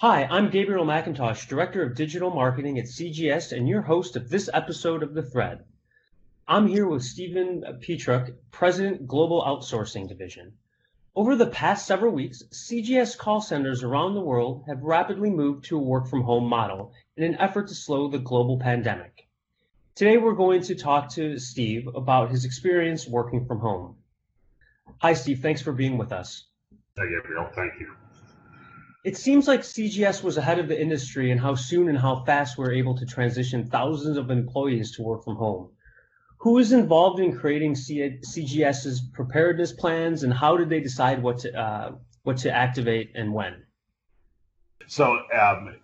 Hi, I'm Gabriel McIntosh, Director of Digital Marketing at CGS, and your host of this episode of The Thread. I'm here with Stephen Petruk, President, Global Outsourcing Division. Over the past several weeks, CGS call centers around the world have rapidly moved to a work from home model in an effort to slow the global pandemic. Today, we're going to talk to Steve about his experience working from home. Hi, Steve. Thanks for being with us. Hey, Gabriel. Thank you. It seems like CGS was ahead of the industry in how soon and how fast we're able to transition thousands of employees to work from home. Who is involved in creating CGS's preparedness plans, and how did they decide what to uh, what to activate and when? So, um,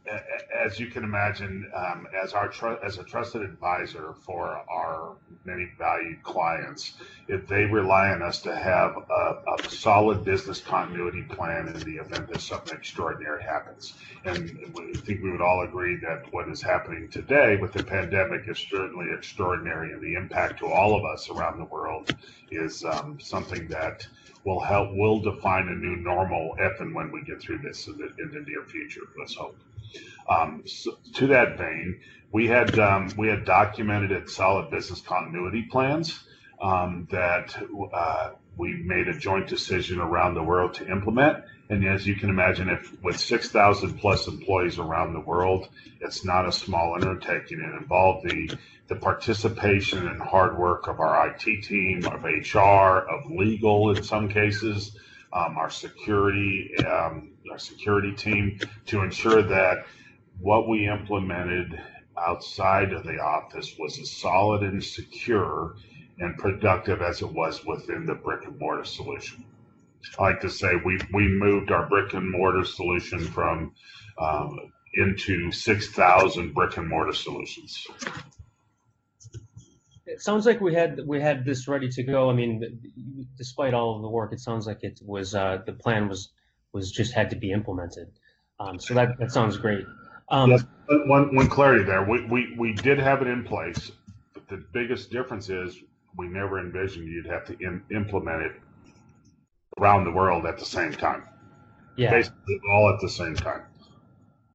as you can imagine, um, as our tr- as a trusted advisor for our many valued clients, if they rely on us to have a, a, solid business continuity plan in the event that something extraordinary happens, and I think we would all agree that what is happening today with the pandemic is certainly extraordinary, and the impact to all of us around the world is um, something that will help will define a new normal if and when we get through this in the, in the near future. Let's hope. Um, so to that vein, we had um, we had documented at solid business continuity plans um, that uh, we made a joint decision around the world to implement. And as you can imagine, if with 6,000 plus employees around the world, it's not a small undertaking. It involved the the participation and hard work of our IT team, of HR, of legal in some cases, um, our security, um, our security team, to ensure that what we implemented outside of the office was as solid and secure and productive as it was within the brick and mortar solution. I like to say we, we moved our brick and mortar solution from um, into 6,000 brick and mortar solutions it sounds like we had we had this ready to go. I mean, despite all of the work, it sounds like it was uh, the plan was was just had to be implemented. Um, so that that sounds great. Um, yes, one one clarity there. We, we we did have it in place, but the biggest difference is we never envisioned you'd have to in, implement it around the world at the same time. Yeah, basically all at the same time.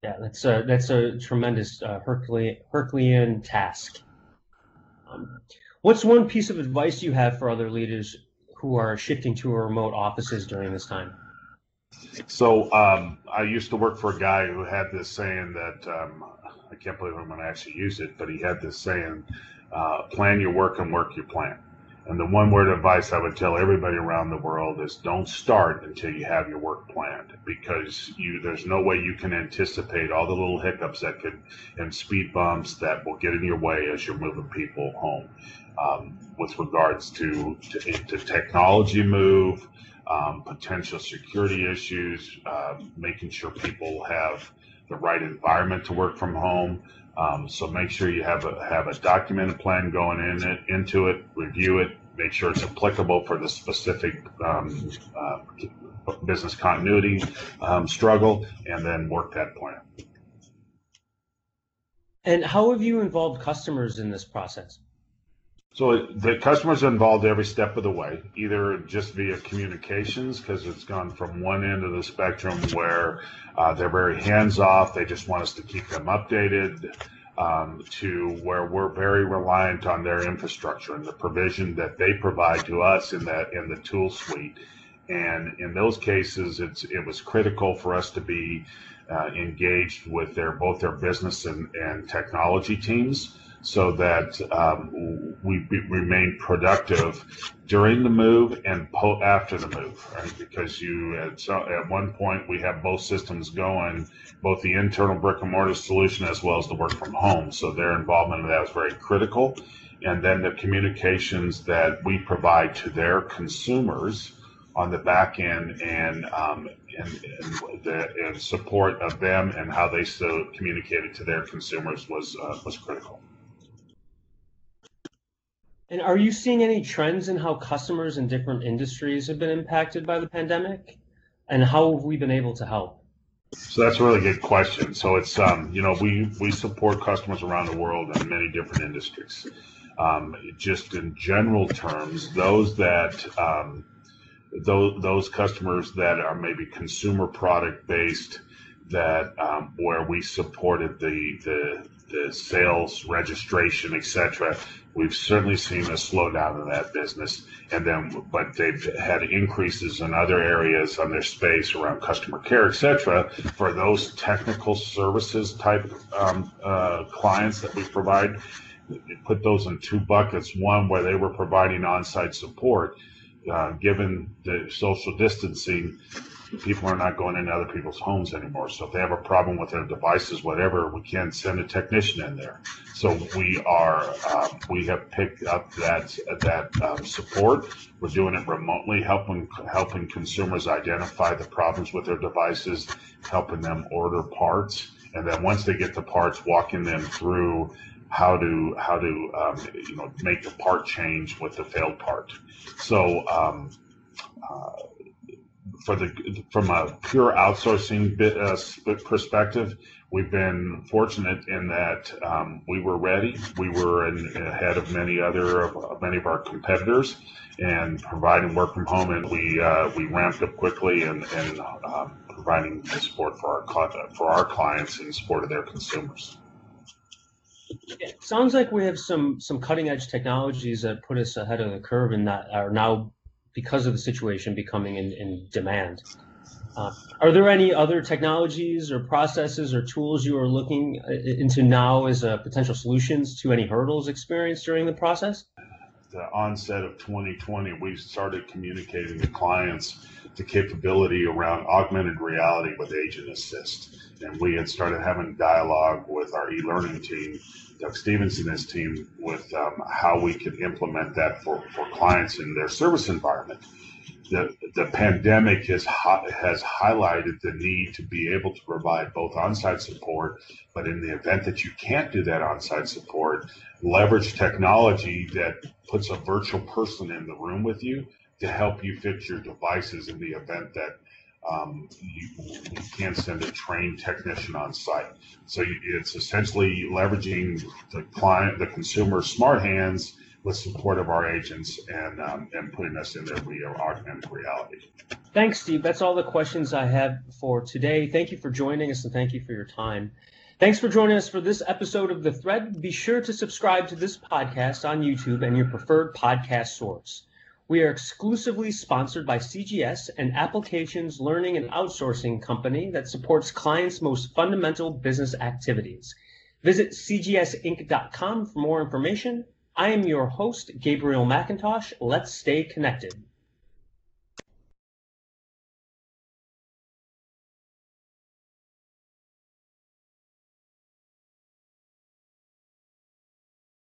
Yeah, that's a that's a tremendous uh, Herculean Herculean task. Um, what's one piece of advice you have for other leaders who are shifting to remote offices during this time? So um, I used to work for a guy who had this saying that um, I can't believe I'm going to actually use it, but he had this saying: uh, "Plan your work and work your plan." And the one word of advice I would tell everybody around the world is don't start until you have your work planned because you there's no way you can anticipate all the little hiccups that could and speed bumps that will get in your way as you're moving people home. Um, with regards to, to, to technology move, um, potential security issues, uh, making sure people have the right environment to work from home. Um, so make sure you have a have a documented plan going in it, into it, review it, make sure it's applicable for the specific um, uh, business continuity um, struggle, and then work that plan. And how have you involved customers in this process? So the customers involved every step of the way, either just via communications, because it's gone from one end of the spectrum where uh, they're very hands off, they just want us to keep them updated, um, to where we're very reliant on their infrastructure and the provision that they provide to us in that in the tool suite. And in those cases, it's it was critical for us to be uh, engaged with their both their business and, and technology teams so that um, we remain productive during the move and po- after the move, right? Because you at, so, at one point we have both systems going, both the internal brick and mortar solution as well as the work from home. So their involvement in that is very critical. And then the communications that we provide to their consumers on the back end and um, and, and, the, and support of them and how they so communicated to their consumers was uh, was critical. And are you seeing any trends in how customers in different industries have been impacted by the pandemic? And how have we been able to help? So that's a really good question. So it's um, you know we we support customers around the world in many different industries. Um, just in general terms, those that um, those those customers that are maybe consumer product based that um, where we supported the the, the sales registration, etc. We've certainly seen a slowdown in that business, and then but they've had increases in other areas on their space around customer care, etc. For those technical services type um, uh, clients that we provide, put those in two buckets. One where they were providing on-site support, uh, given the social distancing, people are not going into other people's homes anymore. So if they have a problem with their devices, whatever, we can send a technician in there. So we are um, we have picked up that that um, support. We're doing it remotely, helping helping consumers identify the problems with their devices, helping them order parts, and then once they get the parts, walking them through how to how to um, you know make the part change with the failed part. So um, uh, for the from a pure outsourcing bit, uh, perspective, we've been fortunate in that um, we were ready. We were in, ahead of many other of many of our competitors, and providing work from home, and we uh, we ramped up quickly and and um, providing support for our for our clients and support of their consumers. It sounds like we have some some cutting edge technologies that put us ahead of the curve and that are now because of the situation becoming in, in demand. Uh, are there any other technologies or processes or tools you are looking uh, into now as potential solutions to any hurdles experienced during the process? The onset of 2020, we started communicating to clients the capability around augmented reality with Agent Assist. And we had started having dialogue with our e-learning team Doug Stevens and his team with um, how we could implement that for, for clients in their service environment. The, the pandemic has has highlighted the need to be able to provide both on-site support, but in the event that you can't do that on-site support, leverage technology that puts a virtual person in the room with you to help you fix your devices in the event that um, you, you, can't send a trained technician on site. So it's essentially leveraging the client, the consumer smart hands with support of our agents and um, and putting us in there via augmented reality. Thanks, Steve. That's all the questions I have for today. Thank you for joining us and thank you for your time. Thanks for joining us for this episode of The Thread. Be sure to subscribe to this podcast on YouTube and your preferred podcast source. We are exclusively sponsored by CGS, an applications learning and outsourcing company that supports clients' most fundamental business activities. Visit cgsinc.com for more information. I am your host, Gabriel McIntosh. Let's stay connected.